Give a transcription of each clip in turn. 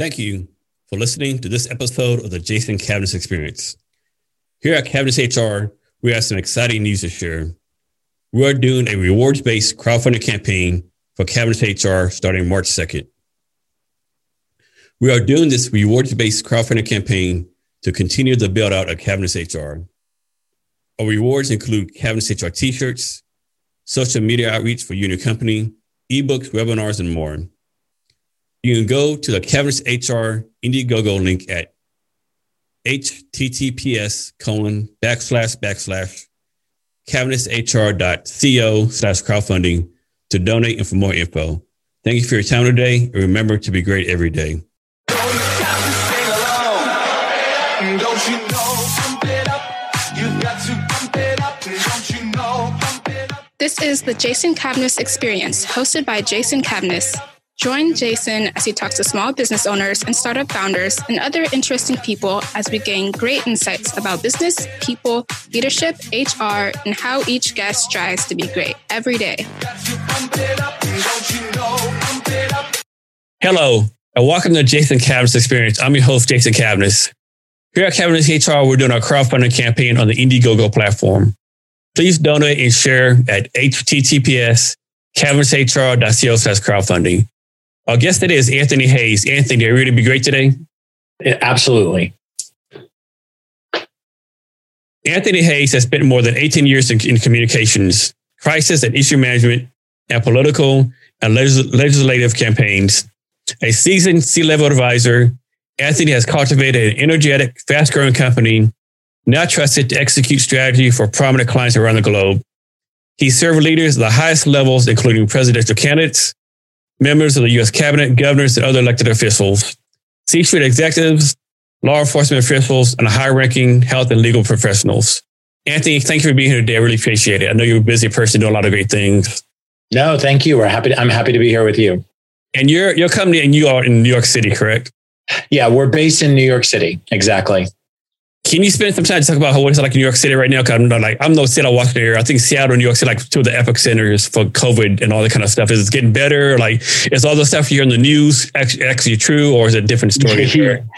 Thank you for listening to this episode of the Jason Cavness Experience. Here at Cavness HR, we have some exciting news to share. We are doing a rewards based crowdfunding campaign for Cavness HR starting March 2nd. We are doing this rewards based crowdfunding campaign to continue the build out of Cavness HR. Our rewards include Cavness HR t shirts, social media outreach for your company, ebooks, webinars, and more. You can go to the Cavness HR Indiegogo link at https colon backslash backslash cavnesshr.co slash crowdfunding to donate and for more info. Thank you for your time today and remember to be great every day. This is the Jason Cavness Experience, hosted by Jason Cavness. Join Jason as he talks to small business owners and startup founders and other interesting people as we gain great insights about business, people, leadership, HR, and how each guest strives to be great every day. Hello, and welcome to Jason Cavness Experience. I'm your host, Jason Cavness. Here at Cavness HR, we're doing our crowdfunding campaign on the Indiegogo platform. Please donate and share at https cavnesshr.co slash crowdfunding. Our guest today is Anthony Hayes. Anthony, are you ready to be great today? Yeah, absolutely. Anthony Hayes has spent more than 18 years in, in communications, crisis and issue management, and political and legis- legislative campaigns. A seasoned C level advisor, Anthony has cultivated an energetic, fast growing company, now trusted to execute strategy for prominent clients around the globe. He served leaders at the highest levels, including presidential candidates, members of the U.S. cabinet, governors, and other elected officials, C-suite executives, law enforcement officials, and high-ranking health and legal professionals. Anthony, thank you for being here today. I really appreciate it. I know you're a busy person doing a lot of great things. No, thank you. We're happy. To, I'm happy to be here with you. And your your company and you are in New York City, correct? Yeah, we're based in New York City. Exactly. Can you spend some time to talk about how what it's like in New York City right now? Because I'm not like I'm no Seattle Washington area. I think Seattle, and New York City, like two of the epic centers for COVID and all that kind of stuff. Is it getting better? Like, is all the stuff you hear in the news actually, actually true, or is it a different story?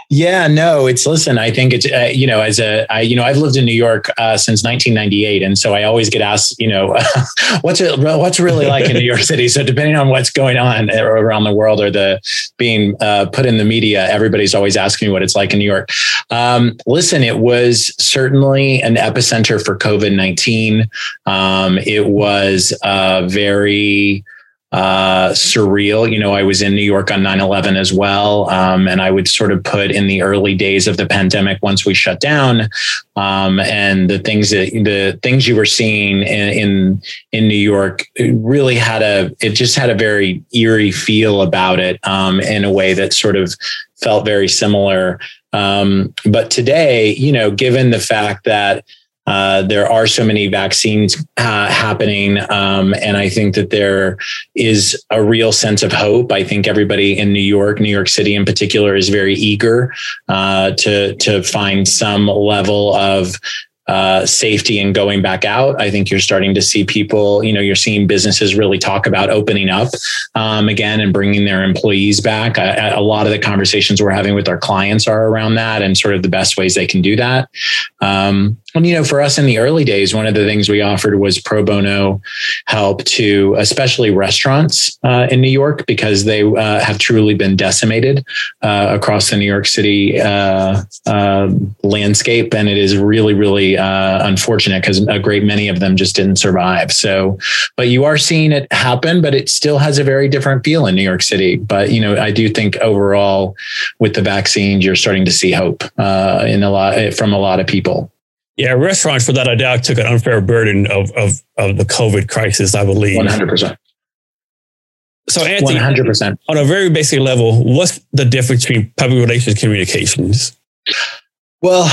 yeah, no. It's listen. I think it's uh, you know as a I, you know I've lived in New York uh, since 1998, and so I always get asked you know what's it what's really like in New York City. So depending on what's going on around the world or the being uh, put in the media, everybody's always asking me what it's like in New York. Um, listen, it was certainly an epicenter for COVID 19. Um, it was very uh, surreal. You know, I was in New York on 9 11 as well. Um, and I would sort of put in the early days of the pandemic once we shut down um, and the things that the things you were seeing in, in, in New York really had a, it just had a very eerie feel about it um, in a way that sort of felt very similar. Um, but today, you know, given the fact that uh, there are so many vaccines uh, happening, um, and I think that there is a real sense of hope. I think everybody in New York, New York City in particular, is very eager uh, to to find some level of uh, safety and going back out. I think you're starting to see people, you know, you're seeing businesses really talk about opening up um, again and bringing their employees back. A, a, lot of the conversations we're having with our clients are around that and sort of the best ways they can do that. Um, and, you know, for us in the early days, one of the things we offered was pro bono help to especially restaurants uh, in New York because they uh, have truly been decimated uh, across the New York City uh, uh, landscape. And it is really, really uh, unfortunate because a great many of them just didn't survive. So, but you are seeing it happen, but it still has a very different feel in New York City. But, you know, I do think overall with the vaccines, you're starting to see hope in a lot from a lot of people. Yeah, restaurants, without a doubt, took an unfair burden of of, of the COVID crisis, I believe. One hundred percent. So, Anthony, 100%. on a very basic level, what's the difference between public relations communications? Well,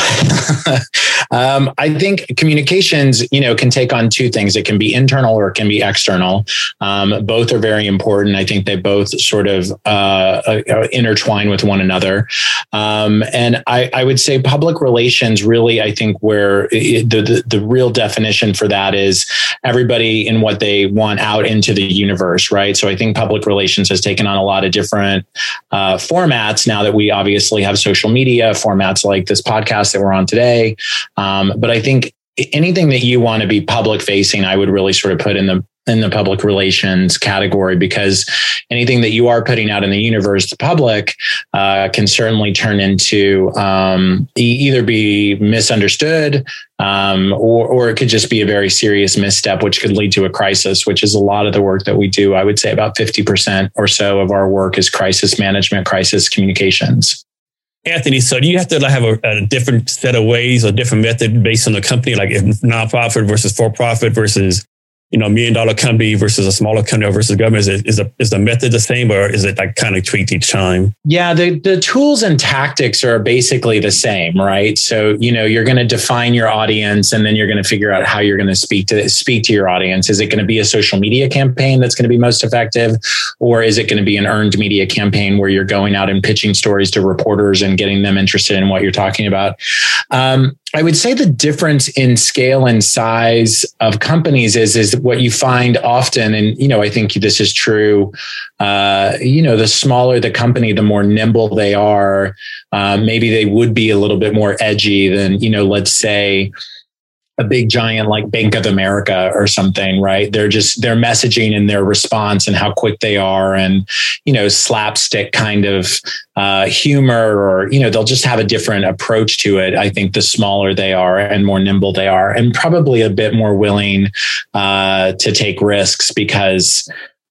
Um, I think communications, you know, can take on two things. It can be internal or it can be external. Um, both are very important. I think they both sort of uh, uh, intertwine with one another. Um, and I, I, would say public relations really, I think where it, the, the, the real definition for that is everybody and what they want out into the universe, right? So I think public relations has taken on a lot of different uh, formats now that we obviously have social media formats like this podcast that we're on today. Um, but I think anything that you want to be public facing, I would really sort of put in the in the public relations category because anything that you are putting out in the universe, the public, uh, can certainly turn into um, either be misunderstood um, or, or it could just be a very serious misstep, which could lead to a crisis, which is a lot of the work that we do. I would say about 50% or so of our work is crisis management, crisis communications. Anthony, so do you have to have a, a, different set of ways or different method based on the company, like if nonprofit versus for profit versus you know, a million dollar company versus a smaller company versus government? Is, it, is, the, is the method the same or is it like kind of tweaked each time? Yeah, the, the tools and tactics are basically the same, right? So, you know, you're going to define your audience and then you're going to figure out how you're going to speak to speak to your audience. Is it going to be a social media campaign that's going to be most effective? Or is it going to be an earned media campaign where you're going out and pitching stories to reporters and getting them interested in what you're talking about? Um, I would say the difference in scale and size of companies is is what you find often, and you know I think this is true. Uh, you know, the smaller the company, the more nimble they are. Uh, maybe they would be a little bit more edgy than you know, let's say a big giant like Bank of America or something, right? They're just their messaging and their response and how quick they are, and you know, slapstick kind of uh, humor, or you know, they'll just have a different approach to it. I think the smaller they are and more nimble they are, and probably a bit more willing uh, to take risks because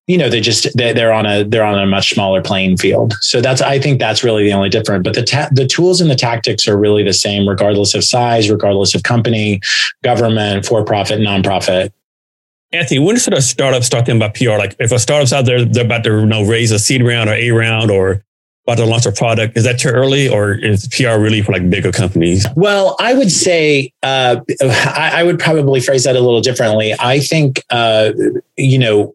you know they just they're on a they're on a much smaller playing field so that's i think that's really the only difference but the ta- the tools and the tactics are really the same regardless of size regardless of company government for profit nonprofit Anthony, when should a startup start thinking about PR? Like if a startup's out there, they're about to you know, raise a seed round or A round or about to launch a product, is that too early or is PR really for like bigger companies? Well, I would say, uh, I, I, would probably phrase that a little differently. I think, uh, you know,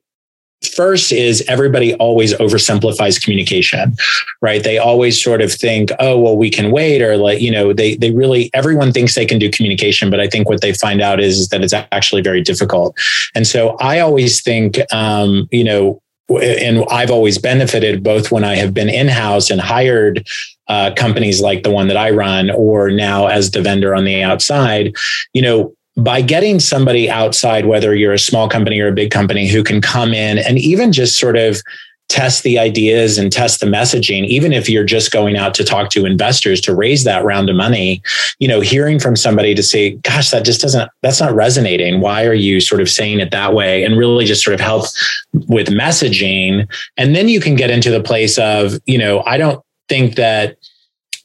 first is everybody always oversimplifies communication right they always sort of think oh well we can wait or like you know they they really everyone thinks they can do communication but i think what they find out is, that it's actually very difficult and so i always think um, you know and I've always benefited both when I have been in house and hired uh, companies like the one that I run, or now as the vendor on the outside. You know, by getting somebody outside, whether you're a small company or a big company, who can come in and even just sort of test the ideas and test the messaging even if you're just going out to talk to investors to raise that round of money you know hearing from somebody to say gosh that just doesn't that's not resonating. Why are you sort of saying it that way? And really just sort of help with messaging. And then you can get into the place of you know i don't think that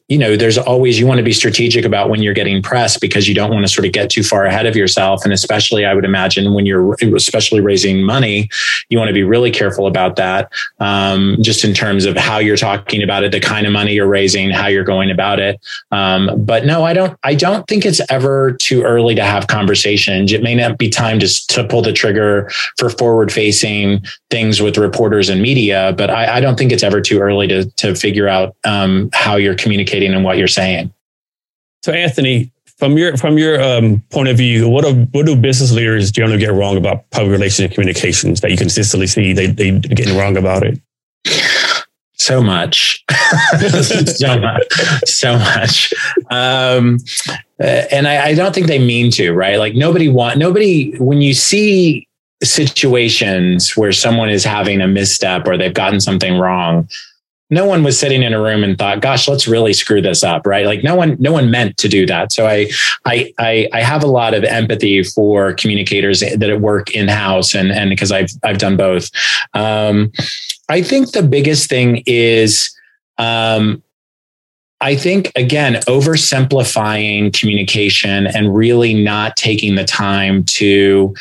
you know, there's always, you want to be strategic about when you're getting press because you don't want to sort of get too far ahead of yourself. And especially, I would imagine when you're especially raising money, you want to be really careful about that. Um, just in terms of how you're talking about it, the kind of money you're raising, how you're going about it. Um, but no, I don't, I don't think it's ever too early to have conversations. It may not be time to, to pull the trigger for forward facing things with reporters and media, but I, I, don't think it's ever too early to, to figure out um, how you're communicating communicating and what you're saying. So, Anthony, from your from your um, point of view, what do what do business leaders generally get wrong about public relations and communications that you consistently see they they getting wrong about it? So much, so much, so much. Um, and I, I don't think they mean to, right? Like nobody want nobody when you see situations where someone is having a misstep or they've gotten something wrong no one was sitting in a room and thought, gosh, let's really screw this up. Right. Like no one, no one meant to do that. So I, I, I, I have a lot of empathy for communicators that work in house and, and because I've, I've done both. Um, I think the biggest thing is, um, I think again, oversimplifying communication and really not taking the time to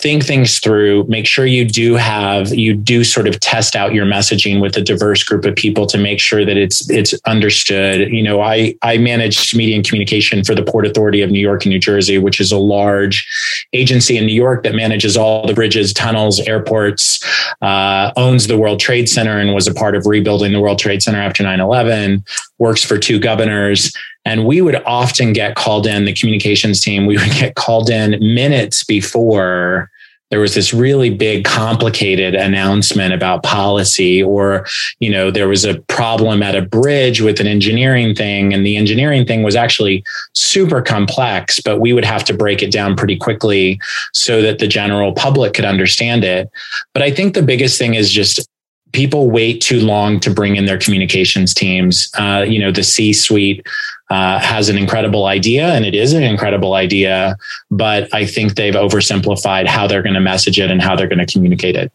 think things through make sure you do have you do sort of test out your messaging with a diverse group of people to make sure that it's it's understood. You know i i managed media and communication for the port authority of new york and new jersey which is a large agency in new york that manages all the bridges tunnels airports uh, owns the world trade center and was a part of rebuilding the world trade center after 9-11 works for two governors and we would often get called in, the communications team, we would get called in minutes before there was this really big complicated announcement about policy or you know there was a problem at a bridge with an engineering thing and the engineering thing was actually super complex but we would have to break it down pretty quickly so that the general public could understand it but i think the biggest thing is just people wait too long to bring in their communications teams. Uh, you know, the C suite uh, has an incredible idea and it is an incredible idea, but I think they've oversimplified how they're going to message it and how they're going to communicate it.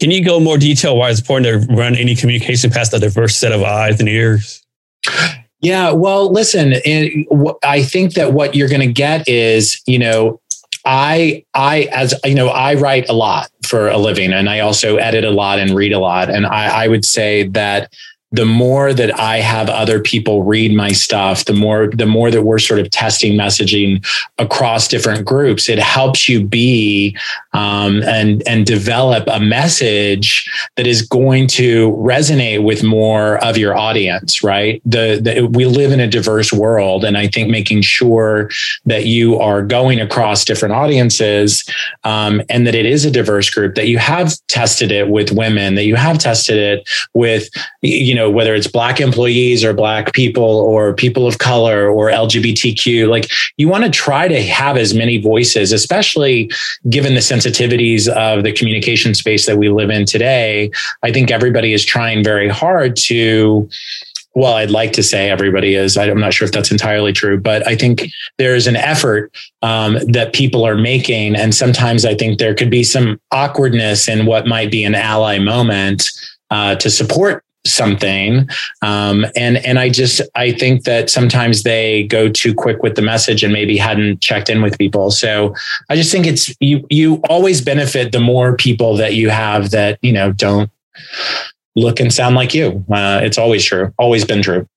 Can you go more detail why it's important to run any communication past a diverse set of eyes and ears? Yeah, well, listen, it, I think that what you're going to get is, you know, I I as you know I write a lot for a living and I also edit a lot and read a lot and I, I would say that the more that I have other people read my stuff, the more the more that we're sort of testing messaging across different groups, it helps you be um, and and develop a message that is going to resonate with more of your audience. Right? The, the we live in a diverse world, and I think making sure that you are going across different audiences um, and that it is a diverse group, that you have tested it with women, that you have tested it with you know whether it's black employees or black people or people of color or LGBTQ, like you want to try to have as many voices, especially given the sensitivities of the communication space that we live in today. I think everybody is trying very hard to well, I'd like to say everybody is. I'm not sure if that's entirely true, but I think there's an effort um, that people are making. And sometimes I think there could be some awkwardness in what might be an ally moment uh, to support something. Um, and and i just i think that sometimes they go too quick with the message and maybe hadn't checked in with people. So i just think it's you you always benefit the more people that you have that you know don't look and sound like you. Uh, it's always true. Always been true.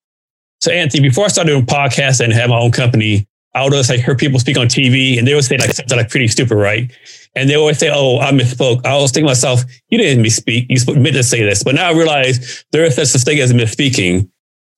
So anthony before i started doing podcasts and have my own company i would always like hear people speak on tv and they would say like something like pretty stupid right and they always say, "Oh, I misspoke." I always think to myself, "You didn't misspeak. You meant to say this." But now I realize there is such a thing as misspeaking.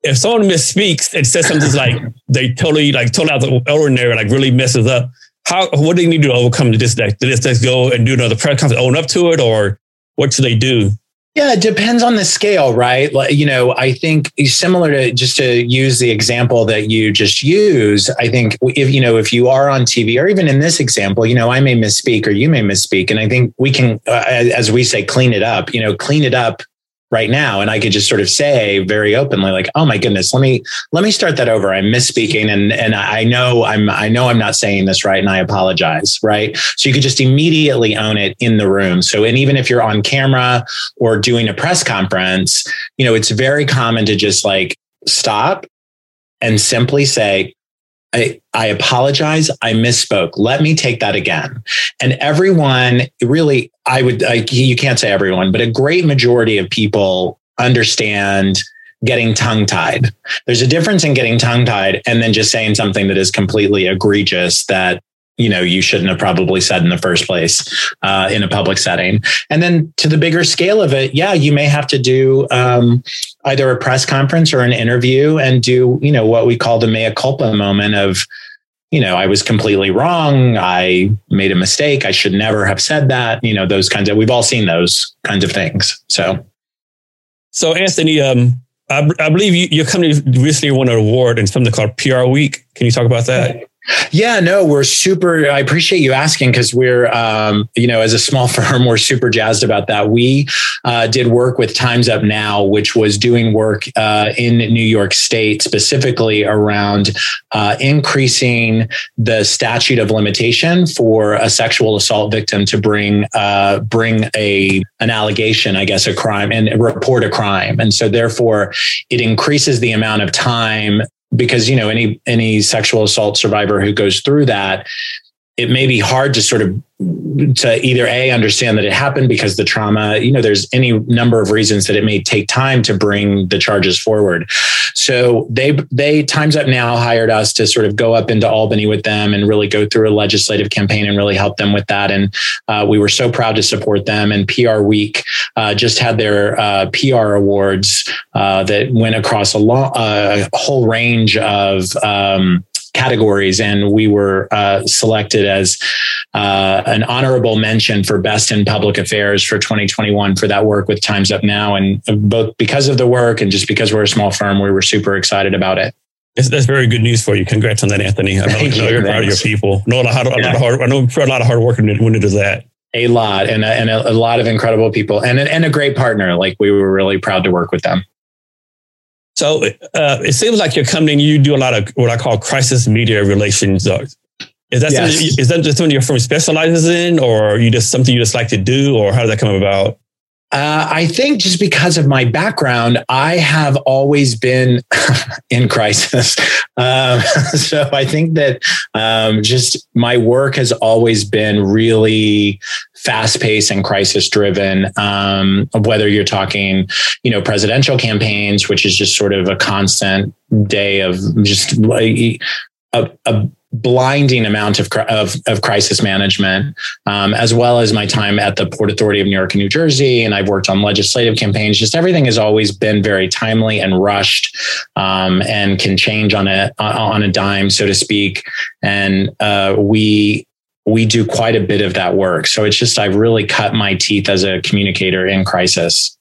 If someone misspeaks and says something like they totally like totally out the ordinary, like really messes up, how what do they need to overcome to this? Did this just go and do another press conference, own up to it, or what should they do? Yeah, it depends on the scale, right? Like, you know, I think similar to just to use the example that you just used, I think if, you know, if you are on TV or even in this example, you know, I may misspeak or you may misspeak. And I think we can, uh, as we say, clean it up, you know, clean it up right now. And i could just sort of say very openly like oh my goodness let me let me start that over. I'm misspeaking and and i know i'm i know i'm not saying this right and i apologize right? So you could just immediately own it in the room. So and even if you're on camera or doing a press conference you know it's very common to just like stop and simply say I, I apologize. I misspoke. Let me take that again. And everyone really, I would, I, you can't say everyone, but a great majority of people understand getting tongue tied. There's a difference in getting tongue tied and then just saying something that is completely egregious that you know you shouldn't have probably said in the first place uh, in a public setting. And then to the bigger scale of it yeah you may have to do um, either a press conference or an interview and do you know what we call the mea culpa moment of you know i was completely wrong. I made a mistake. I should never have said that you know those kinds of we've all seen those kinds of things. So. So anthony um I, I believe you, your company recently won an award in something called PR Week. Can you talk about that? Yeah, no, we're super. I appreciate you asking because we're, um, you know, as a small firm, we're super jazzed about that. We uh, did work with Times Up Now, which was doing work uh, in New York State, specifically around uh, increasing the statute of limitation for a sexual assault victim to bring uh, bring a an allegation, I guess, a crime and report a crime, and so therefore it increases the amount of time because you know any any sexual assault survivor who goes through that it may be hard to sort of to either a understand that it happened because the trauma you know there's any number of reasons that it may take time to bring the charges forward. So they they times up now hired us to sort of go up into albany with them and really go through a legislative campaign and really help them with that. And uh, we were so proud to support them. And pr week uh, just had their uh, pr awards uh, that went across a, long, a whole range of um, categories, and we were uh, selected as uh, an honorable mention for best in public affairs for 2021 for that work with Times Up Now. And both because of the work and just because we're a small firm, we were super excited about it. That's, that's very good news for you. Congrats on that, Anthony. I know, Thank I know you, you're proud of your people. Know a lot, a lot of hard, I know a lot of hard work went it, when it does that. A lot and a, and a, a lot of incredible people and a, and a great partner. Like we were really proud to work with them. So uh, it seems like you're coming in, you do a lot of what I call crisis media relations. Is that, Yes. something, is that just something your firm specializes in, or you just something you just like to do, or how did that come about? Uh, I think just because of my background, I have always been in crisis. Um, so I think that um, just my work has always been really fast paced and crisis driven. Um, whether you're talking, you know, presidential campaigns, which is just sort of a constant day of just like a, a blinding amount of, of, of crisis management, um, as well as my time at the Port Authority of New York and New Jersey. And I've worked on legislative campaigns. Just everything has always been very timely and rushed um, and can change on a, on a dime, so to speak. And uh, we, we do quite a bit of that work. So it's just, I've really cut my teeth as a communicator in crisis.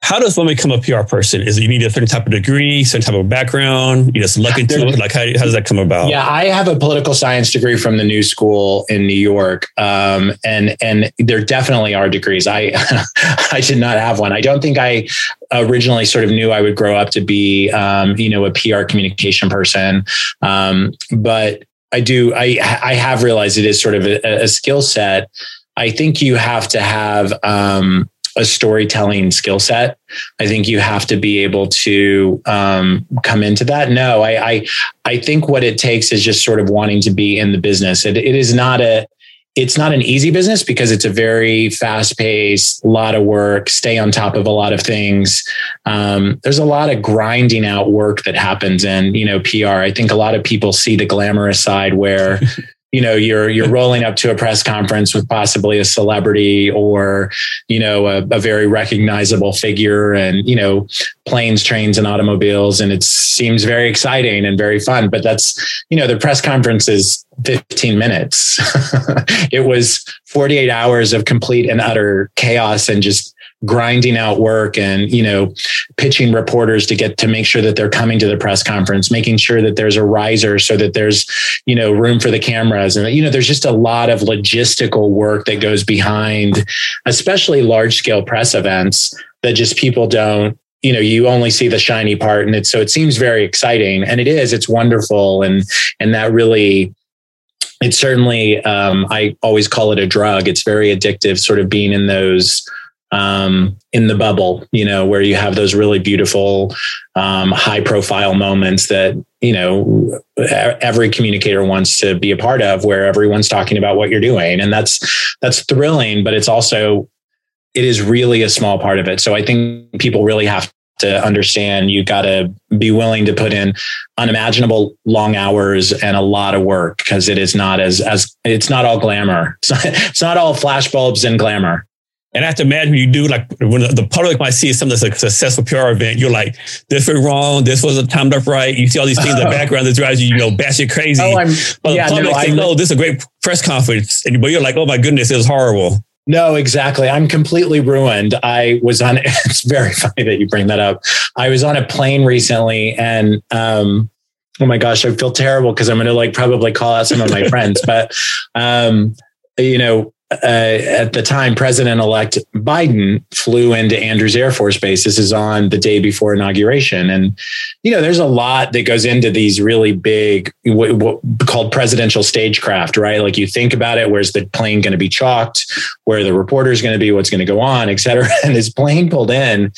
How does one become a PR person? Is it you need a certain type of degree, certain type of background? You just luck into it. Like how, how does that come about? Yeah, I have a political science degree from the New School in New York, um, and and there definitely are degrees. I I did not have one. I don't think I originally sort of knew I would grow up to be, um, you know, a PR communication person, um, but I do. I I have realized it is sort of a, a skill set. I think you have to have. Um, a storytelling skill set. I think you have to be able to um, come into that. No, I, I I think what it takes is just sort of wanting to be in the business. It, it is not a it's not an easy business because it's a very fast paced, lot of work, stay on top of a lot of things. Um, there's a lot of grinding out work that happens in, you know, PR. I think a lot of people see the glamorous side where, you know, you're, you're rolling up to a press conference with possibly a celebrity or, you know, a, a very recognizable figure and, you know, planes, trains, and automobiles. And it seems very exciting and very fun. But that's, you know, the press conference is 15 minutes. it was 48 hours of complete and utter chaos and just grinding out work and you know pitching reporters to get to make sure that they're coming to the press conference making sure that there's a riser so that there's you know room for the cameras. And you know there's just a lot of logistical work that goes behind especially large scale press events that just people don't you know you only see the shiny part. And it's so it seems very exciting. And it is it's wonderful. And and that really it's certainly um, i always call it a drug. It's very addictive sort of being in those um, in the bubble you know where you have those really beautiful um, high profile moments that you know every communicator wants to be a part of where everyone's talking about what you're doing. And that's that's thrilling but it's also it is really a small part of it. So i think people really have to understand you got to be willing to put in unimaginable long hours and a lot of work because it is not as as it's not all glamour. It's not, it's not all flash bulbs and glamour And I have to imagine you do like when the public might see something that's a successful PR event, you're like, this was wrong, this wasn't timed up right. You see all these things in the background that drives you, you know, batshit crazy. oh i'm but yeah the public no, thinks, oh, this is a great press conference. And, but you're like, oh my goodness, it was horrible. No, exactly. I'm completely ruined. I was on, it's very funny that you bring that up. I was on a plane recently and, um, oh my gosh, I feel terrible because I'm going to like probably call out some of my friends, but, um, you know, uh, at the time, President elect Biden flew into Andrews Air Force Base. This is on the day before inauguration. And, you know, there's a lot that goes into these really big, what, what called presidential stagecraft, right? Like you think about it, where's the plane going to be chalked? Where the reporter is going to be? What's going to go on, et cetera. And his plane pulled in.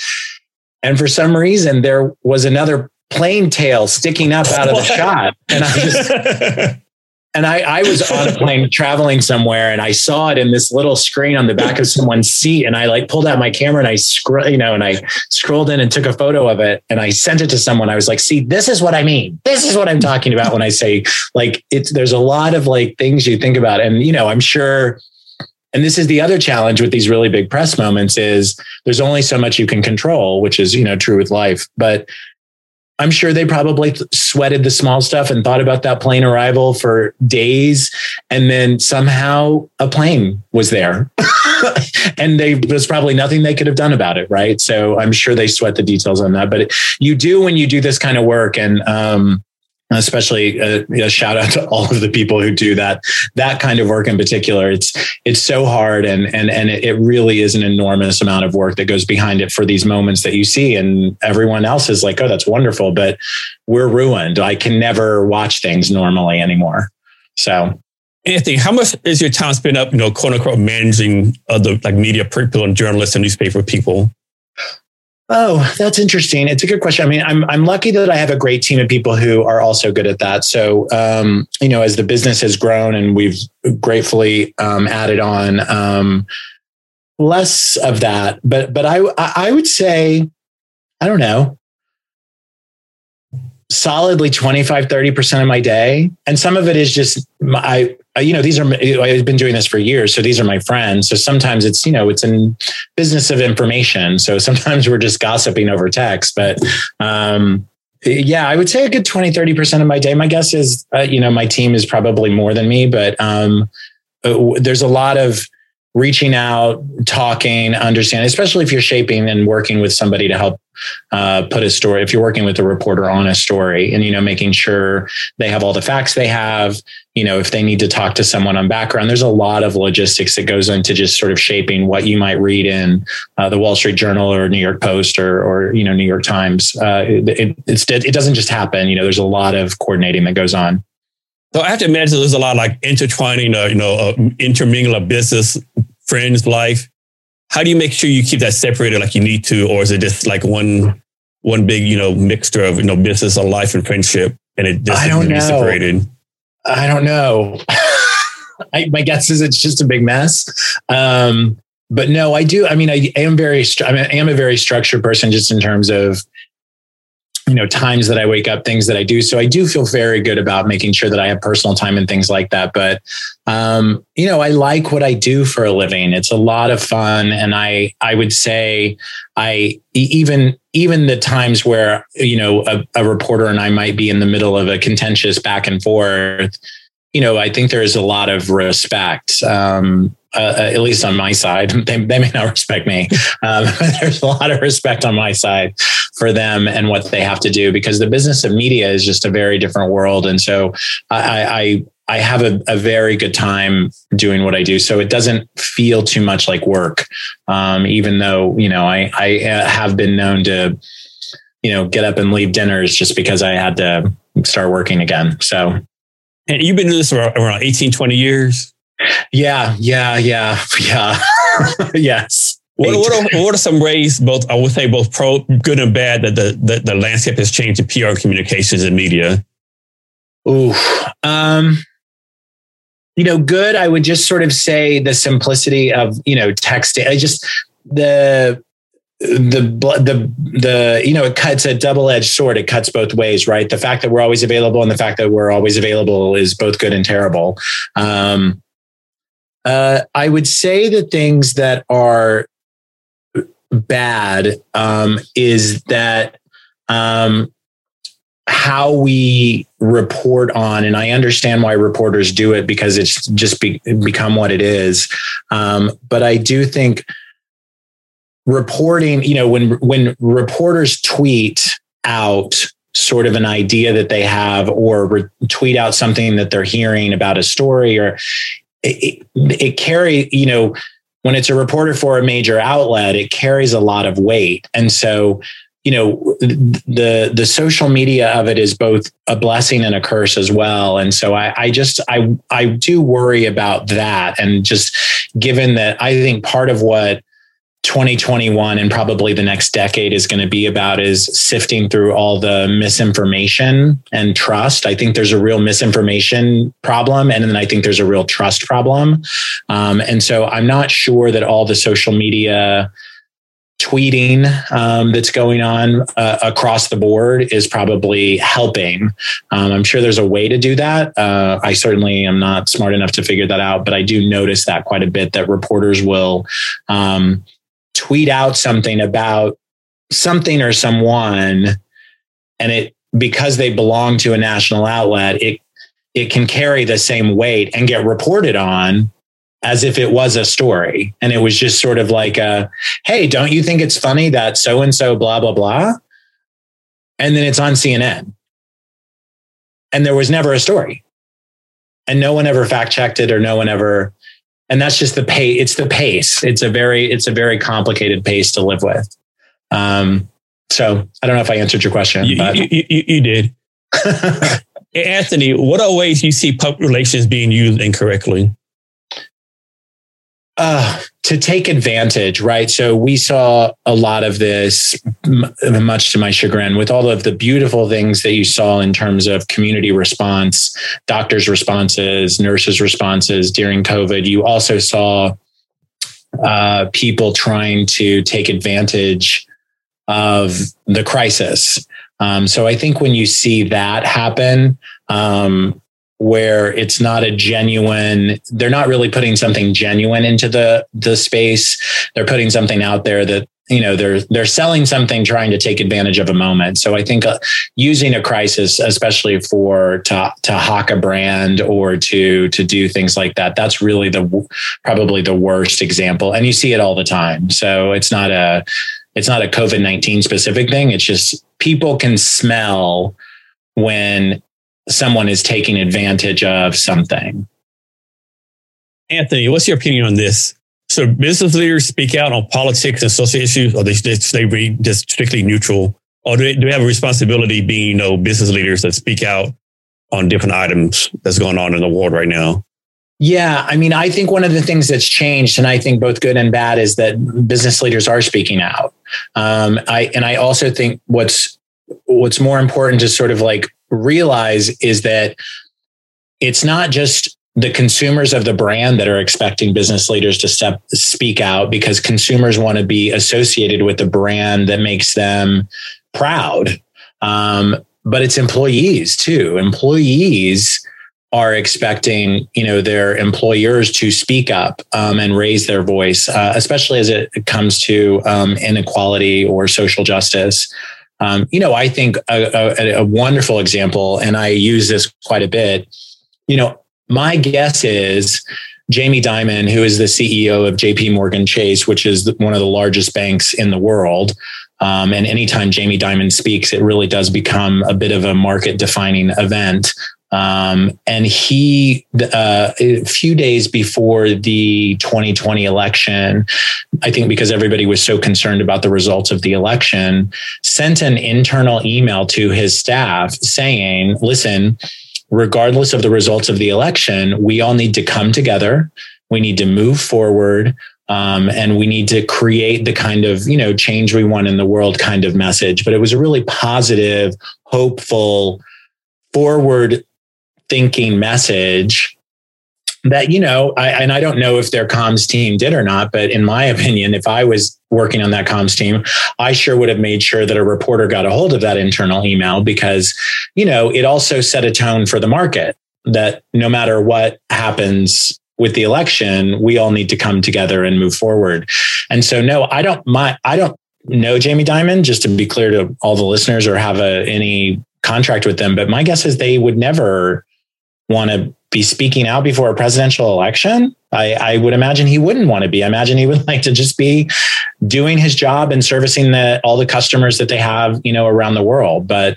And for some reason, there was another plane tail sticking up out of the What? shot. And I just, and I, I was on a plane traveling somewhere and I saw it in this little screen on the back of someone's seat. And I like pulled out my camera and I scroll, you know, and I scrolled in and took a photo of it and I sent it to someone. I was like, see, this is what I mean. This is what I'm talking about when I say like it's there's a lot of like things you think about. And, you know, I'm sure and this is the other challenge with these really big press moments is there's only so much you can control, which is, you know, true with life. But I'm sure they probably sweated the small stuff and thought about that plane arrival for days. And then somehow a plane was there. and they there's probably nothing they could have done about it. Right. So I'm sure they sweat the details on that. But you do when you do this kind of work. And um, especially a, uh, a, shout out to all of the people who do that that kind of work in particular. It's it's so hard and and and it really is an enormous amount of work that goes behind it for these moments that you see and everyone else is like oh that's wonderful but we're ruined. I can never watch things normally anymore. So. Anthony, how much is your time spent up, you know, quote unquote, managing other like media people and journalists and newspaper people? Oh, that's interesting. It's a good question. I mean, I'm I'm lucky that I have a great team of people who are also good at that. So, um, you know, as the business has grown and we've gratefully um, added on um, less of that, but but I I would say, I don't know, solidly 25 30% of my day and some of it is just I, you know these are i've been doing this for years so these are my friends. So sometimes it's you know it's in business of information. So sometimes we're just gossiping over text. But um yeah i would say a good 20 30% of my day my guess is uh, you know my team is probably more than me but um uh, there's a lot of reaching out, talking, understanding, especially if you're shaping and working with somebody to help uh, put a story. If you're working with a reporter on a story, and you know, making sure they have all the facts they have. You know, if they need to talk to someone on background, there's a lot of logistics that goes into just sort of shaping what you might read in uh, the Wall Street Journal or New York Post or or you know New York Times. Uh, it, it, it doesn't just happen. You know, there's a lot of coordinating that goes on. So I have to imagine there's a lot of like intertwining, uh, you know, uh, intermingle of business, friends, life. How do you make sure you keep that separated like you need to, or is it just like one one big, you know, mixture of you know business and life and friendship, and it just I don't know. separated? I don't know. I, my guess is it's just a big mess. Um, but no, I do. I mean, I am very, I, mean, I am a very structured person just in terms of you know times that i wake up things that i do. So i do feel very good about making sure that i have personal time and things like that. But um, you know i like what i do for a living. It's a lot of fun. And i i would say i even even the times where you know a, a reporter and i might be in the middle of a contentious back and forth you know i think there's a lot of respect. Um, uh, uh, at least on my side. They, they may not respect me. Um, there's a lot of respect on my side for them and what they have to do because the business of media is just a very different world. And so I, I, I have a, a very good time doing what I do. So it doesn't feel too much like work. Um, even though, you know, I, I uh, have been known to, you know, get up and leave dinners just because I had to start working again. So. And you've been doing this for around 18, 20 years? Yeah, yeah, yeah, yeah. yes. What, what, are, what are some ways, both I would say both pro, good and bad, that the, the, the landscape has changed in PR communications and media? Ooh, um, you know, good. I would just sort of say the simplicity of you know texting. I just the the the the you know it cuts a double edged sword. It cuts both ways, right? The fact that we're always available and the fact that we're always available is both good and terrible. Um, uh, I would say the things that are bad um, is that um, how we report on, and I understand why reporters do it because it's just be, become what it is. Um, but I do think reporting, you know, when when reporters tweet out sort of an idea that they have or re- tweet out something that they're hearing about a story or it, it carry you know when it's a reporter for a major outlet it carries a lot of weight. And so you know the the social media of it is both a blessing and a curse as well. And so i i just i i do worry about that. And just given that i think part of what 2021 and probably the next decade is going to be about is sifting through all the misinformation and trust. I think there's a real misinformation problem, and then I think there's a real trust problem. Um, and so I'm not sure that all the social media tweeting um, that's going on uh, across the board is probably helping. Um, I'm sure there's a way to do that. Uh, I certainly am not smart enough to figure that out, but I do notice that quite a bit that reporters will um, tweet out something about something or someone, and it because they belong to a national outlet, it it can carry the same weight and get reported on as if it was a story. And it was just sort of like a, hey, don't you think it's funny that so and so, blah, blah, blah? And then it's on CNN. And there was never a story. And no one ever fact checked it or no one ever. And that's just the pace. It's the pace. It's a very, it's a very complicated pace to live with. Um, so I don't know if I answered your question. You, but. you, you, you did. Anthony, what are ways you see public relations being used incorrectly? uh, to take advantage, right? So we saw a lot of this, much to my chagrin, with all of the beautiful things that you saw in terms of community response, doctors' responses, nurses' responses during COVID. You also saw uh, people trying to take advantage of the crisis. Um, so I think when you see that happen, um, where it's not a genuine they're not really putting something genuine into the the space. They're putting something out there that you know they're they're selling something trying to take advantage of a moment. So i think uh, using a crisis especially for to to hawk a brand or to to do things like that that's really the probably the worst example. And you see it all the time. So it's not a it's not a covid-19 specific thing. It's just people can smell when someone is taking advantage of something. Anthony, what's your opinion on this? So business leaders speak out on politics and social issues, or they, they just strictly neutral, or do they, do they have a responsibility being, you know, business leaders that speak out on different items that's going on in the world right now? Yeah, I mean, I think one of the things that's changed, and I think both good and bad, is that business leaders are speaking out. Um, I and I also think what's what's more important to sort of like realize is that it's not just the consumers of the brand that are expecting business leaders to step speak out because consumers want to be associated with the brand that makes them proud. Um, but it's employees too. Employees are expecting you know their employers to speak up um, and raise their voice uh, especially as it comes to um, inequality or social justice um, you know, I think a, a, a wonderful example, and I use this quite a bit. You know, my guess is Jamie Dimon, who is the CEO of JP Morgan Chase, which is one of the largest banks in the world. Um, and anytime Jamie Dimon speaks, it really does become a bit of a market defining event. Um, and he, uh, a few days before the 2020 election, I think because everybody was so concerned about the results of the election, sent an internal email to his staff saying, listen, regardless of the results of the election, we all need to come together. We need to move forward. Um, and we need to create the kind of you know change we want in the world kind of message but it was a really positive hopeful forward thinking message that you know I, and i don't know if their comms team did or not but in my opinion if i was working on that comms team i sure would have made sure that a reporter got a hold of that internal email because you know it also set a tone for the market that no matter what happens with the election we all need to come together and move forward. And so no i don't my i don't know jamie dimon just to be clear to all the listeners or have a, any contract with them but my guess is they would never want to be speaking out before a presidential election. I, I, would imagine he wouldn't want to be. I imagine he would like to just be doing his job and servicing the, all the customers that they have, you know, around the world. But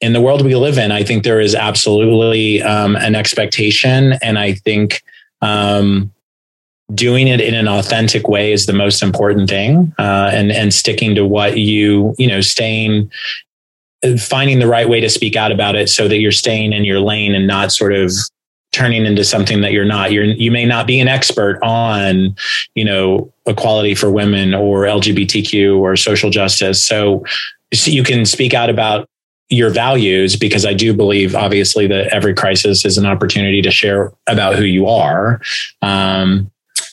in the world we live in, I think there is absolutely um, an expectation, and I think um, doing it in an authentic way is the most important thing, uh, and and sticking to what you you know, staying finding the right way to speak out about it so that you're staying in your lane and not sort of turning into something that you're not. You're you may not be an expert on, you know, equality for women or LGBTQ or social justice. So, so you can speak out about your values because I do believe, obviously, that every crisis is an opportunity to share about who you are. Um,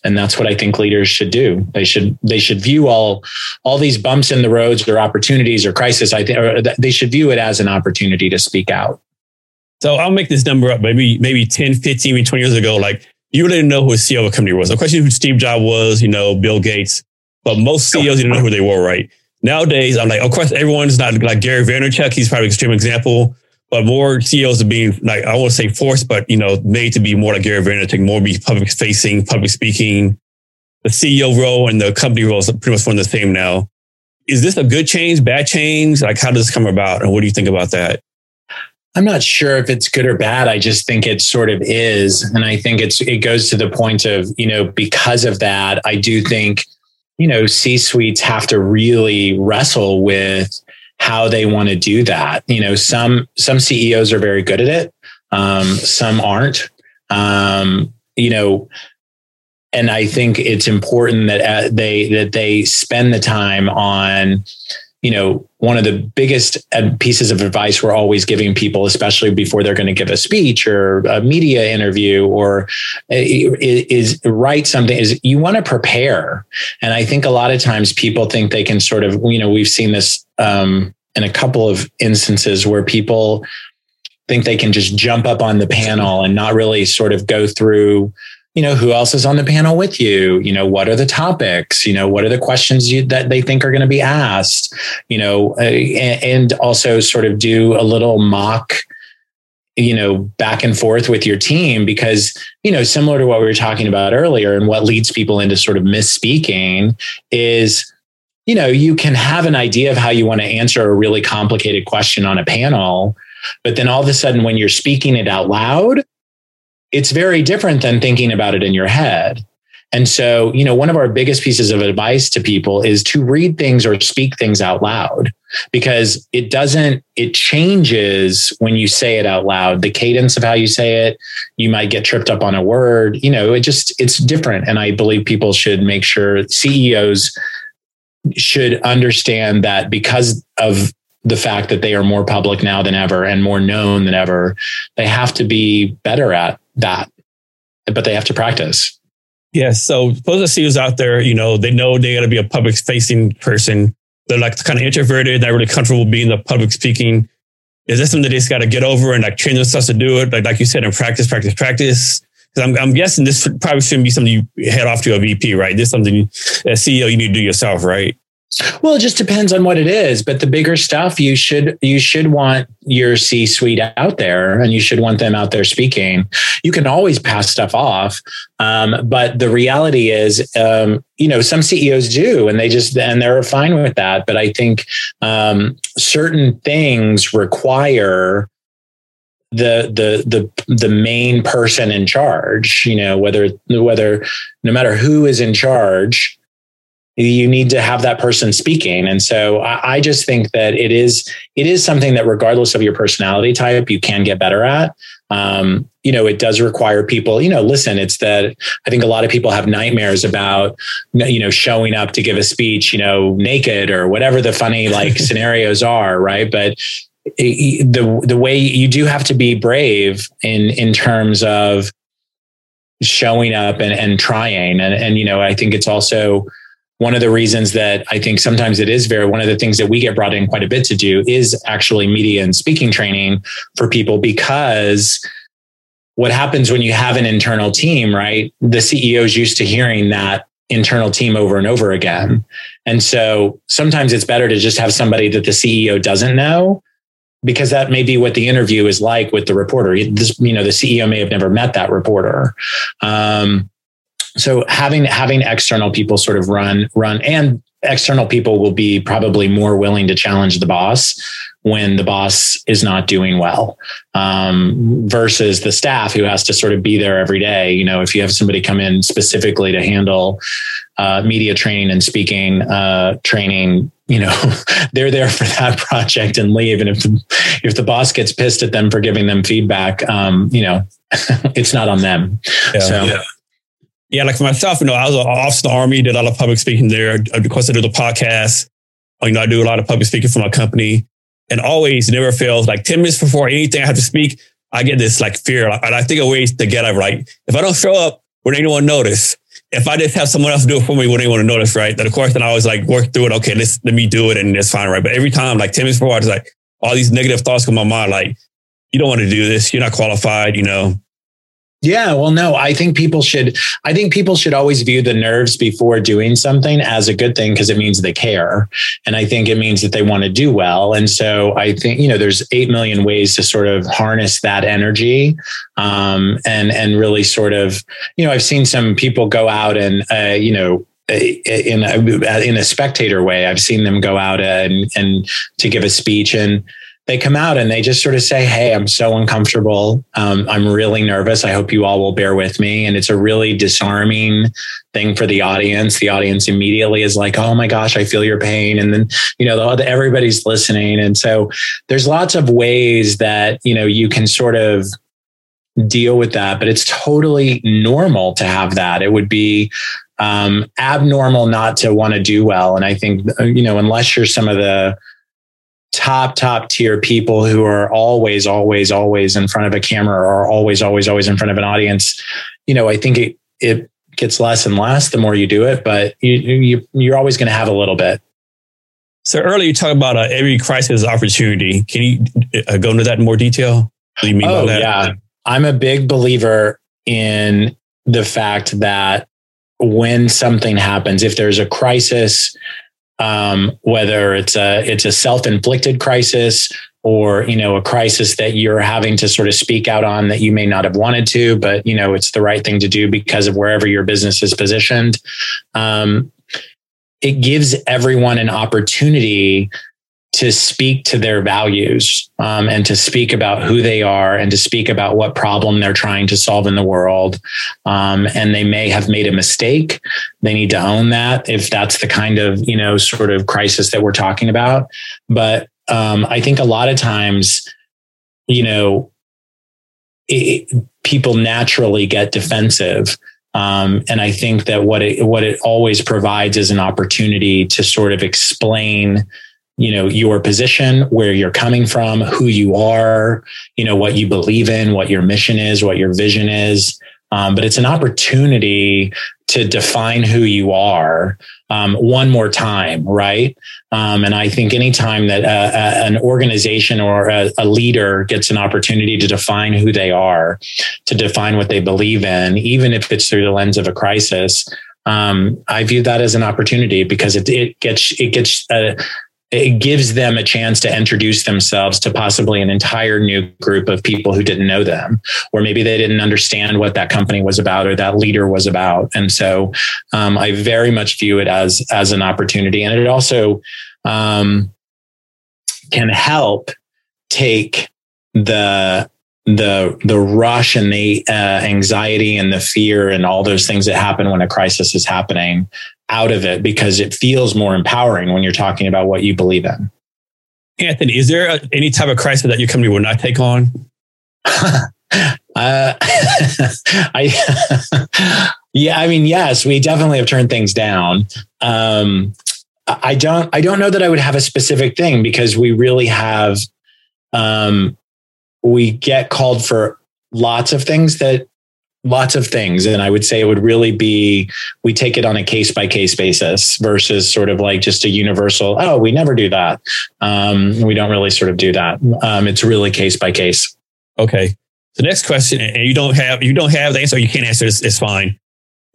and that's what I think leaders should do. They should they should view all all these bumps in the roads or opportunities or crisis. I think they should view it as an opportunity to speak out. So I'll make this number up. Maybe maybe 10, 15, maybe 20 years ago, like you really didn't know who a CEO of a company was. Of course, you knew who Steve Jobs was, you know, Bill Gates, but most CEOs didn't know who they were, right? Nowadays, I'm like, of course, everyone's not like Gary Vaynerchuk. He's probably an extreme example, but more CEOs are being like, I won't say forced, but, you know, made to be more like Gary Vaynerchuk, more be public facing, public speaking. The CEO role and the company role is pretty much one of the same now. Is this a good change, bad change? Like, how does this come about? And what do you think about that? I'm not sure if it's good or bad. I just think it sort of is. And I think it's, it goes to the point of, you know, because of that, I do think, you know, C suites have to really wrestle with how they want to do that. You know, some, some CEOs are very good at it. Um, some aren't. Um, you know, and I think it's important that uh, they that they spend the time on you know, one of the biggest pieces of advice we're always giving people, especially before they're going to give a speech or a media interview or is write something is you want to prepare. And I think a lot of times people think they can sort of, you know, we've seen this um, in a couple of instances where people think they can just jump up on the panel and not really sort of go through you know who else is on the panel with you? You know what are the topics? You know what are the questions you, that they think are going to be asked? You know uh, and, and also sort of do a little mock you know back and forth with your team because you know similar to what we were talking about earlier and what leads people into sort of misspeaking is you know you can have an idea of how you want to answer a really complicated question on a panel but then all of a sudden when you're speaking it out loud it's very different than thinking about it in your head. And so, you know, one of our biggest pieces of advice to people is to read things or speak things out loud because it doesn't, it changes when you say it out loud. The cadence of how you say it, you might get tripped up on a word, you know, it just, it's different. And I believe people should make sure CEOs should understand that because of the fact that they are more public now than ever and more known than ever, they have to be better at that, but they have to practice. Yes. So suppose the CEOs out there, you know, they know they got to be a public facing person. They're like kind of introverted, not really comfortable being the public speaking. Is this something they just got to get over and like train themselves to do it? Like, like you said, in practice, practice, practice. Because I'm, I'm guessing this probably shouldn't be something you head off to a VP, right? This is something as CEO you need to do yourself, right? Well, it just depends on what it is, but the bigger stuff you should you should want your C-suite out there, and you should want them out there speaking. You can always pass stuff off, um, but the reality is, um, you know, some CEOs do, and they just and they're fine with that. But I think um, certain things require the the the the main person in charge. You know, whether whether no matter who is in charge you need to have that person speaking. And so I, I, just think that it is it is something that regardless of your personality type you can get better at. Um, you know it does require people you know listen it's that i think a lot of people have nightmares about you know showing up to give a speech you know naked or whatever the funny like scenarios are right? But the the way you do have to be brave in in terms of showing up and, and trying. And and you know i think it's also one of the reasons that I think sometimes it is very one of the things that we get brought in quite a bit to do is actually media and speaking training for people because what happens when you have an internal team, right? The CEO is used to hearing that internal team over and over again. And so sometimes it's better to just have somebody that the CEO doesn't know because that may be what the interview is like with the reporter. This, you know, the CEO may have never met that reporter. Um, so having having external people sort of run run and external people will be probably more willing to challenge the boss when the boss is not doing well um, versus the staff who has to sort of be there every day. You know, if you have somebody come in specifically to handle uh, media training and speaking uh, training, you know, they're there for that project and leave. And if the, if the boss gets pissed at them for giving them feedback, um, you know, it's not on them. Yeah, so. Yeah. Yeah, like for myself, you know, I was an officer in the army, did a lot of public speaking there. Of course, I do the podcast. You know, I do a lot of public speaking for my company and always never fails. Like 10 minutes before anything I have to speak, I get this like fear. And I think of ways to get over. Right, if I don't show up, would anyone notice? If I just have someone else do it for me, would anyone notice? Right. Then of course, then I always like work through it. Okay, let's let me do it and it's fine. Right. But every time, like 10 minutes before, I just like all these negative thoughts come in my mind. Like, you don't want to do this. You're not qualified, you know. Yeah, well, no, I think people should. I think people should always view the nerves before doing something as a good thing because it means they care, and I think it means that they want to do well. And so I think you know there's eight million ways to sort of harness that energy, um, and and really sort of you know I've seen some people go out and uh, you know in a, in a spectator way. I've seen them go out and and to give a speech and they come out and they just sort of say, Hey, I'm so uncomfortable. Um, I'm really nervous. I hope you all will bear with me. And it's a really disarming thing for the audience. The audience immediately is like, Oh my gosh, I feel your pain. And then, you know, the, everybody's listening. And so there's lots of ways that, you know, you can sort of deal with that, but it's totally normal to have that. It would be um, abnormal not to want to do well. And I think, you know, unless you're some of the, top top tier people who are always always always in front of a camera or always always always in front of an audience you know i think it it gets less and less the more you do it but you, you you're always going to have a little bit. So earlier you talked about uh, every crisis opportunity. Can you uh, go into that in more detail? What do you mean oh, by that? yeah. I'm a big believer in the fact that when something happens if there's a crisis um, whether it's a it's a self-inflicted crisis or you know a crisis that you're having to sort of speak out on that you may not have wanted to but you know it's the right thing to do because of wherever your business is positioned. Um, it gives everyone an opportunity to speak to their values um, and to speak about who they are and to speak about what problem they're trying to solve in the world. Um, and they may have made a mistake. They need to own that if that's the kind of, you know, sort of crisis that we're talking about. But um, I think a lot of times, you know, it, people naturally get defensive. Um, and I think that what it what it always provides is an opportunity to sort of explain you know your position where you're coming from who you are you know what you believe in what your mission is what your vision is. Um, but it's an opportunity to define who you are um, one more time right? Um, and i think anytime that uh, uh, an organization or a, a, leader gets an opportunity to define who they are to define what they believe in even if it's through the lens of a crisis um, I view that as an opportunity because it, it gets it gets uh, it gives them a chance to introduce themselves to possibly an entire new group of people who didn't know them, or maybe they didn't understand what that company was about or that leader was about. And so um, I very much view it as as an opportunity, and it also um, can help take the the the rush and the uh, anxiety and the fear and all those things that happen when a crisis is happening out of it because it feels more empowering when you're talking about what you believe in. Anthony, is there any type of crisis that your company will not take on? uh, I, yeah, I mean, yes, we definitely have turned things down. Um, I don't, I don't know that I would have a specific thing because we really have, um, we get called for lots of things that lots of things. And i would say it would really be we take it on a case by case basis versus sort of like just a universal oh we never do that. Um, we don't really sort of do that. Um, it's really case by case. Okay. The next question and you don't have you don't have the answer you can't answer this it's fine.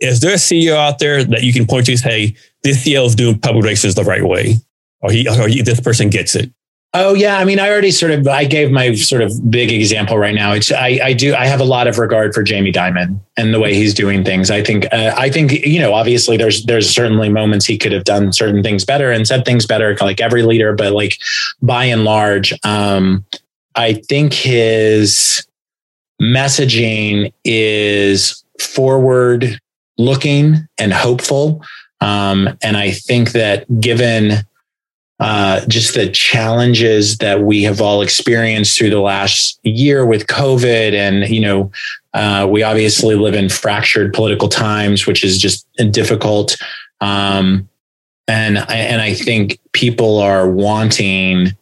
Is there a ceo out there that you can point to say this ceo is doing public relations the right way? Or he or he, this person gets it Oh yeah, I mean, I already sort of I gave my sort of big example right now. It's I, I do I have a lot of regard for Jamie Dimon and the way he's doing things. I think uh, I think you know obviously there's there's certainly moments he could have done certain things better and said things better like every leader, but like by and large, um, I think his messaging is forward looking and hopeful. Um, and I think that given uh, just the challenges that we have all experienced through the last year with COVID, and you know, uh, we obviously live in fractured political times, which is just difficult. Um, and and I think people are wanting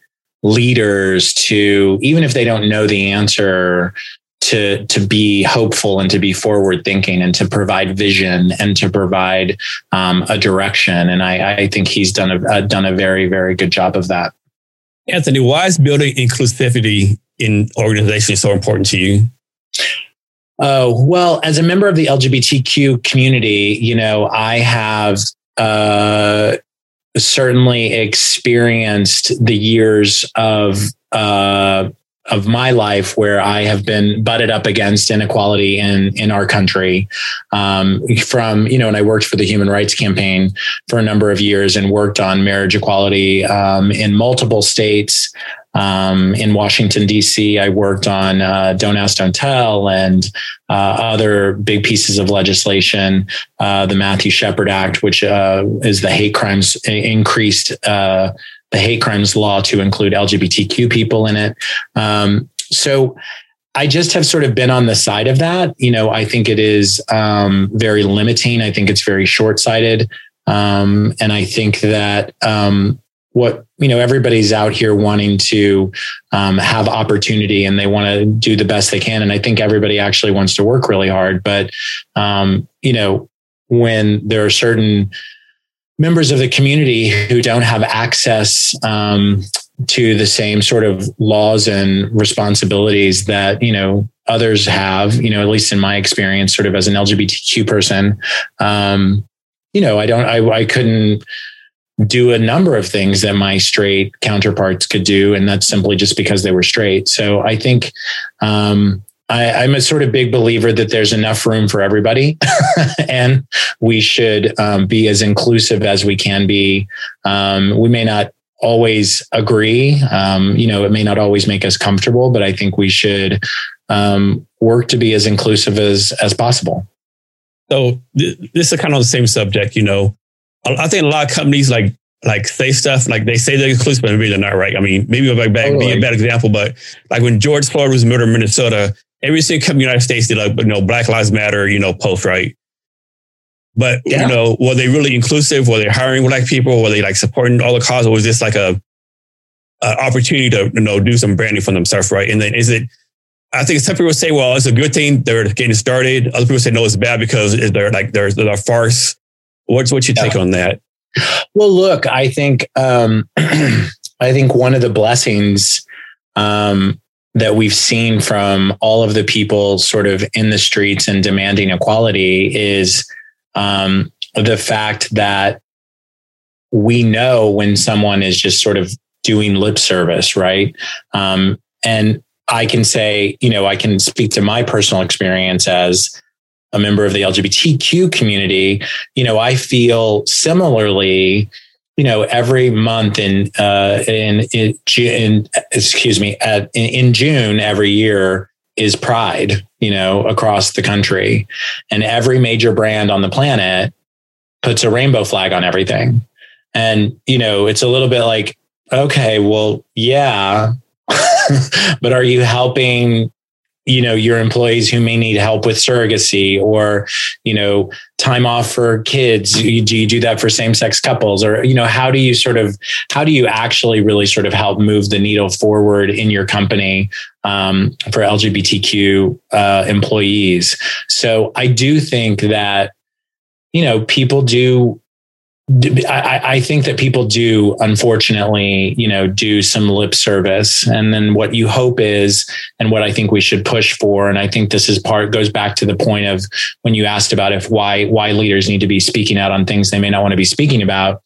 leaders to, even if they don't know the answer, to to be hopeful and to be forward thinking and to provide vision and to provide um, a direction. And I, I think he's done a uh, done a very very good job of that. Anthony, why is building inclusivity in organizations so important to you? Oh well, as a member of the LGBTQ community, you know, I have uh, certainly experienced the years of uh, of my life where I have been butted up against inequality in in our country. Um, from you know, and I worked for the Human Rights Campaign for a number of years and worked on marriage equality um, in multiple states. Um, in Washington D.C., I worked on uh, "Don't Ask, Don't Tell" and uh, other big pieces of legislation. Uh, the Matthew Shepard Act, which uh, is the hate crimes increased uh, the hate crimes law to include LGBTQ people in it. Um, so I just have sort of been on the side of that. You know, I think it is um, very limiting. I think it's very short sighted. Um, and I think that um, what, you know, everybody's out here wanting to um, have opportunity and they want to do the best they can. And I think everybody actually wants to work really hard. But, um, you know, when there are certain members of the community who don't have access um, to the same sort of laws and responsibilities that you know others have you know at least in my experience sort of as an lgbtq person um, you know i don't I, I couldn't do a number of things that my straight counterparts could do and that's simply just because they were straight. So i think um, I, am a sort of big believer that there's enough room for everybody, and we should um, be as inclusive as we can be. Um, we may not always agree. Um, you know, it may not always make us comfortable, but I think we should um, work to be as inclusive as as possible. So th- this is kind of the same subject. You know, I think a lot of companies like like say stuff like they say they're inclusive, but maybe they're not right. I mean, maybe like bad, totally. be a bad example, but like when George Floyd was murdered in Minnesota, every single company in the United States did like, you know, Black Lives Matter, you know, post, right? But, yeah. you know, were they really inclusive? Were they hiring black people? Were they like supporting all the cause? Or was this like a, a opportunity to, you know, do some branding for themselves, right? And then is it, I think some people say, well, it's a good thing they're getting started. Other people say, no, it's bad because they're like, there's a farce. What's, what's your take on that? Well, look, I think, um, I think one of the blessings, um, that we've seen from all of the people sort of in the streets and demanding equality is um, the fact that we know when someone is just sort of doing lip service, right? Um, and I can say, you know, I can speak to my personal experience as a member of the LGBTQ community. You know, I feel similarly you know, every month in uh, in, in, in excuse me, at, in, in June every year is Pride. You know, across the country, and every major brand on the planet puts a rainbow flag on everything. And you know, it's a little bit like, okay, well, yeah, but are you helping you know your employees who may need help with surrogacy or you know time off for kids. Do you, do you do that for same-sex couples? Or you know how do you sort of how do you actually really sort of help move the needle forward in your company um, for lgbtq uh, employees? So i do think that you know people do I, I, think that people do, unfortunately, you know, do some lip service. And then what you hope is, and what I think we should push for, and I think this is part goes back to the point of when you asked about if why why leaders need to be speaking out on things they may not want to be speaking about.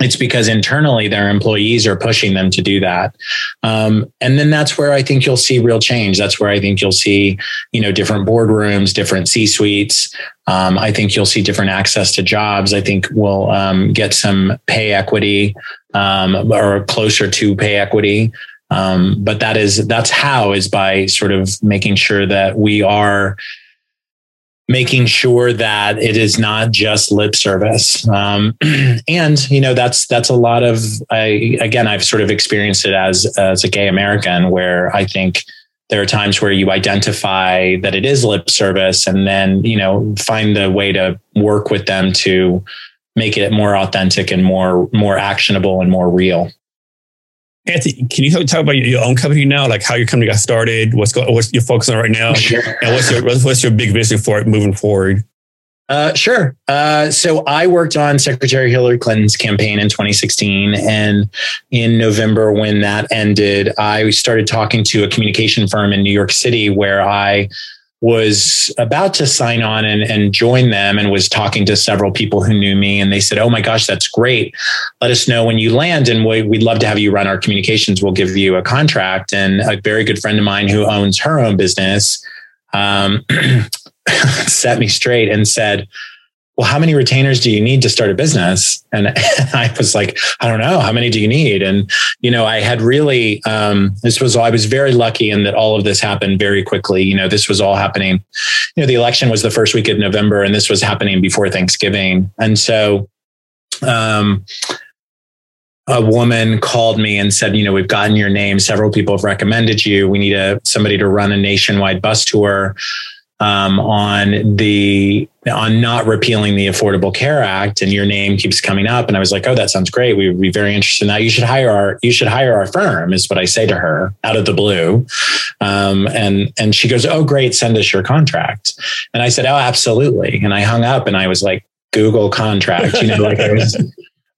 It's because internally their employees are pushing them to do that. Um, and then that's where i think you'll see real change. That's where i think you'll see you know different boardrooms different c suites um, i think you'll see different access to jobs. I think we'll um, get some pay equity um, or closer to pay equity. Um, but that is that's how is by sort of making sure that we are making sure that it is not just lip service. Um, and you know that's that's a lot of I again I've sort of experienced it as as a gay American where I think there are times where you identify that it is lip service and then you know find the way to work with them to make it more authentic and more more actionable and more real. Anthony, can you talk about your own company now, like how your company got started, what's going, what's you're focusing on right now, sure. and what's your what's your big vision for it moving forward? Uh, sure. Uh, so I worked on Secretary Hillary Clinton's campaign in 2016, and in November, when that ended, I started talking to a communication firm in New York City where I was about to sign on and, and join them and was talking to several people who knew me. And they said oh my gosh that's great. Let us know when you land and we, would love to have you run our communications. We'll give you a contract. And a very good friend of mine who owns her own business um, set me straight and said well, how many retainers do you need to start a business? And I was like, I don't know. How many do you need? And, you know, I had really, um, this was, I was very lucky in that all of this happened very quickly. You know, this was all happening, you know, the election was the first week of November and this was happening before Thanksgiving. And so, um, a woman called me and said, you know, we've gotten your name. Several people have recommended you. We need a somebody to run a nationwide bus tour um, on the on not repealing the Affordable Care Act, and your name keeps coming up. And I was like, oh, that sounds great. We would be very interested in that. You should hire our you should hire our firm, is what I say to her out of the blue. Um, and and she goes, oh, great, send us your contract. And I said, oh, absolutely. And I hung up, and I was like, Google contract. You know, like I was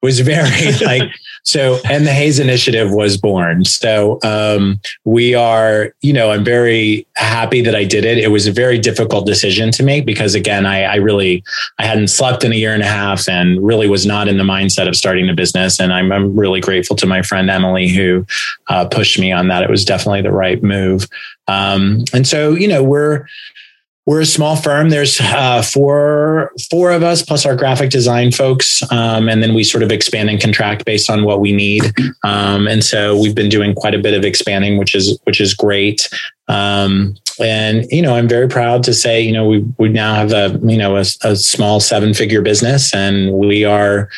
was very like so, and the Hayes Initiative was born. So, um, we are, you know, I'm very happy that I did it. It was a very difficult decision to make because, again, I, I really, I hadn't slept in a year and a half and really was not in the mindset of starting a business. And I'm, I'm really grateful to my friend Emily who uh, pushed me on that. It was definitely the right move. Um, and so, you know, we're, we're a small firm. There's uh, four four of us plus our graphic design folks, um, and then we sort of expand and contract based on what we need. Um, and so we've been doing quite a bit of expanding, which is which is great. Um, and you know, I'm very proud to say, you know, we we now have a you know a, a small seven figure business, and we are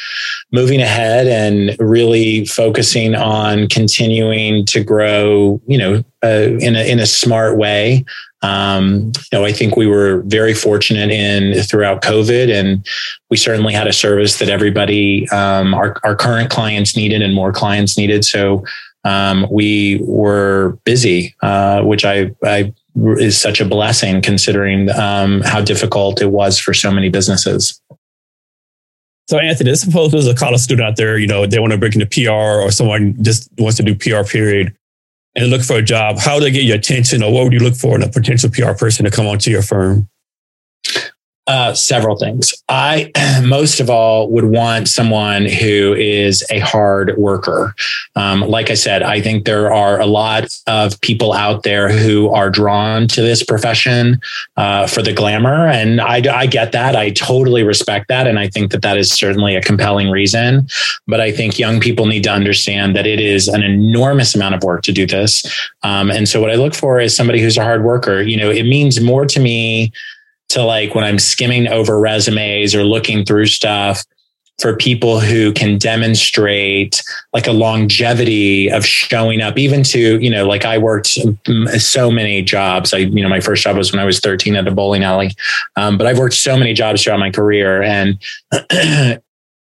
moving ahead and really focusing on continuing to grow. You know, uh, in a in a smart way. Um, you know, I think we were very fortunate in throughout COVID, and we certainly had a service that everybody, um, our, our current clients needed, and more clients needed. So um, we were busy, uh, which I, I is such a blessing considering um, how difficult it was for so many businesses. So, Anthony, suppose there's a college student out there, you know, they want to break into PR or someone just wants to do PR period and look for a job, how do they get your attention or what would you look for in a potential PR person to come onto your firm? Uh, several things. I most of all would want someone who is a hard worker. Um, like I said, I think there are a lot of people out there who are drawn to this profession uh, for the glamour, and I, I get that. I totally respect that, and I think that that is certainly a compelling reason. But I think young people need to understand that it is an enormous amount of work to do this. Um, and so, what I look for is somebody who's a hard worker. You know, it means more to me to like when I'm skimming over resumes or looking through stuff for people who can demonstrate like a longevity of showing up even to you know like i worked so many jobs. I you know my first job was when i was 13 at a bowling alley. Um, but i've worked so many jobs throughout my career and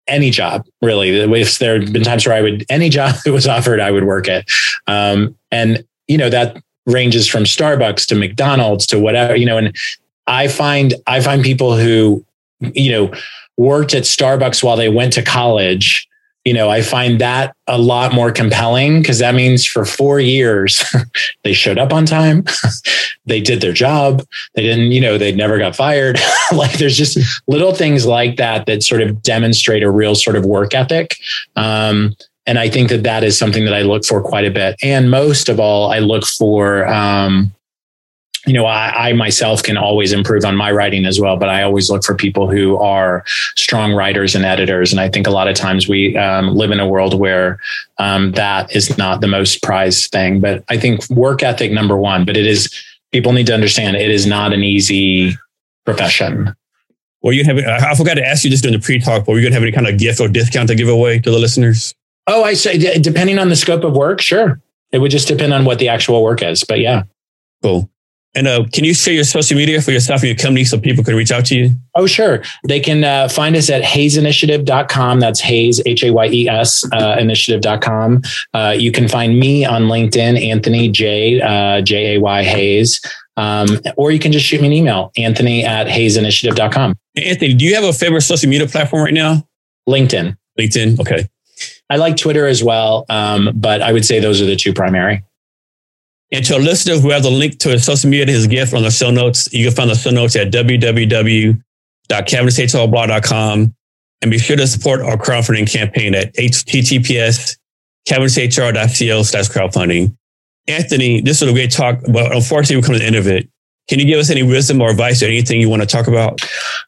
any job really. If there had been times where i would any job that was offered i would work it. Um, and you know that ranges from starbucks to mcdonald's to whatever you know and I find I find people who, you know, worked at Starbucks while they went to college, you know, I find that a lot more compelling because that means for four years they showed up on time, they did their job, they didn't, you know, they never got fired. like there's just little things like that that sort of demonstrate a real sort of work ethic. Um, and I think that that is something that I look for quite a bit. And most of all, I look for, um, you know, I, I, myself can always improve on my writing as well, but I always look for people who are strong writers and editors. And I think a lot of times we um, live in a world where um, that is not the most prized thing. But I think work ethic, number one, but it is, people need to understand it is not an easy profession. Well, you have, I forgot to ask you just during the pre talk, but were you going to have any kind of gift or discount to give away to the listeners? Oh, I say, depending on the scope of work, sure. It would just depend on what the actual work is. But yeah. Cool. And uh, can you share your social media for yourself and your company so people can reach out to you? Oh, sure. They can uh, find us at hayesinitiative.com. That's Hayes, H A Y E S, uh, initiative.com. Uh, you can find me on LinkedIn, Anthony J, uh, J A Y Hayes. Um, or you can just shoot me an email, anthony at hayesinitiative.com. Anthony, do you have a favorite social media platform right now? LinkedIn. LinkedIn. Okay. I like Twitter as well, um, but I would say those are the two primary. And to a listener who has a link to his social media, his gift on the show notes, you can find the show notes at www.cavnesshrblog.com. And be sure to support our crowdfunding campaign at https cavnesshr.co slash crowdfunding. Anthony, this was a great talk, but unfortunately, we come to the end of it. Can you give us any wisdom or advice or anything you want to talk about?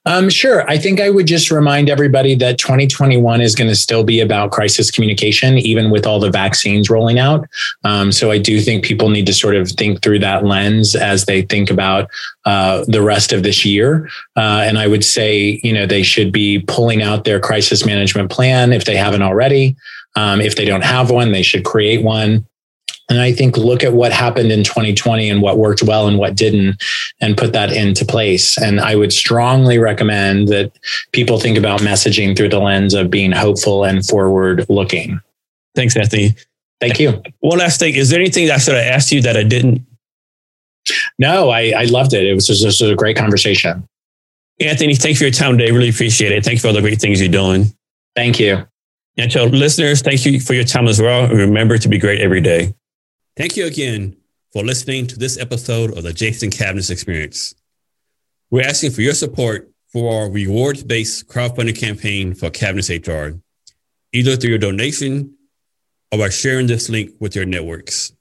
Um, sure. I think I would just remind everybody that 2021 is going to still be about crisis communication, even with all the vaccines rolling out. Um, so I do think people need to sort of think through that lens as they think about uh, the rest of this year. Uh, and I would say, you know, they should be pulling out their crisis management plan if they haven't already. Um, if they don't have one, they should create one. And I think look at what happened in 2020 and what worked well and what didn't and put that into place. And I would strongly recommend that people think about messaging through the lens of being hopeful and forward looking. Thanks, Anthony. Thank you. One last thing. Is there anything that I should have asked you that I didn't? No, I, I loved it. It was just, just a great conversation. Anthony, thanks for your time today. Really appreciate it. Thank you for all the great things you're doing. Thank you. And to listeners, thank you for your time as well. Remember to be great every day. Thank you again for listening to this episode of the Jason Cavness Experience. We're asking for your support for our rewards based crowdfunding campaign for Cavness HR, either through your donation or by sharing this link with your networks.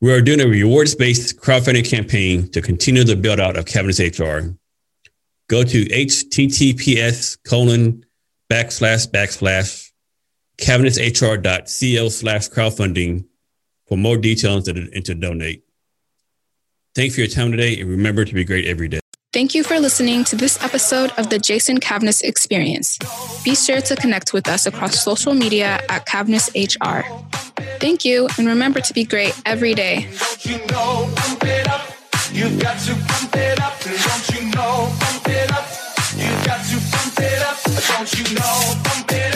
We are doing a rewards based crowdfunding campaign to continue the build out of Cavness HR. Go to https colon backslash backslash cavnesshr.co slash crowdfunding for more details and to donate. Thanks for your time today and remember to be great every day. Thank you for listening to this episode of the Jason Cavness Experience. Be sure to connect with us across social media at Cavness HR. Thank you, and remember to be great every day. You've got to pump it up, don't you know? Pump it up.